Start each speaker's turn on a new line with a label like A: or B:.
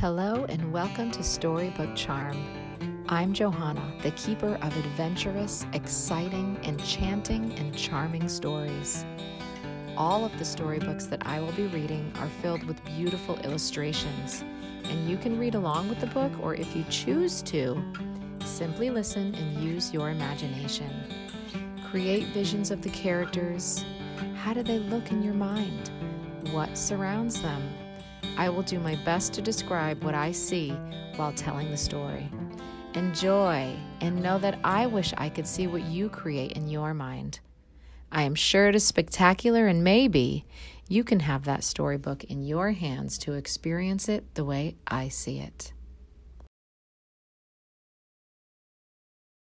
A: Hello and welcome to Storybook Charm. I'm Johanna, the keeper of adventurous, exciting, enchanting, and charming stories. All of the storybooks that I will be reading are filled with beautiful illustrations, and you can read along with the book, or if you choose to, simply listen and use your imagination. Create visions of the characters. How do they look in your mind? What surrounds them? I will do my best to describe what I see while telling the story. Enjoy and know that I wish I could see what you create in your mind. I am sure it is spectacular, and maybe you can have that storybook in your hands to experience it the way I see it.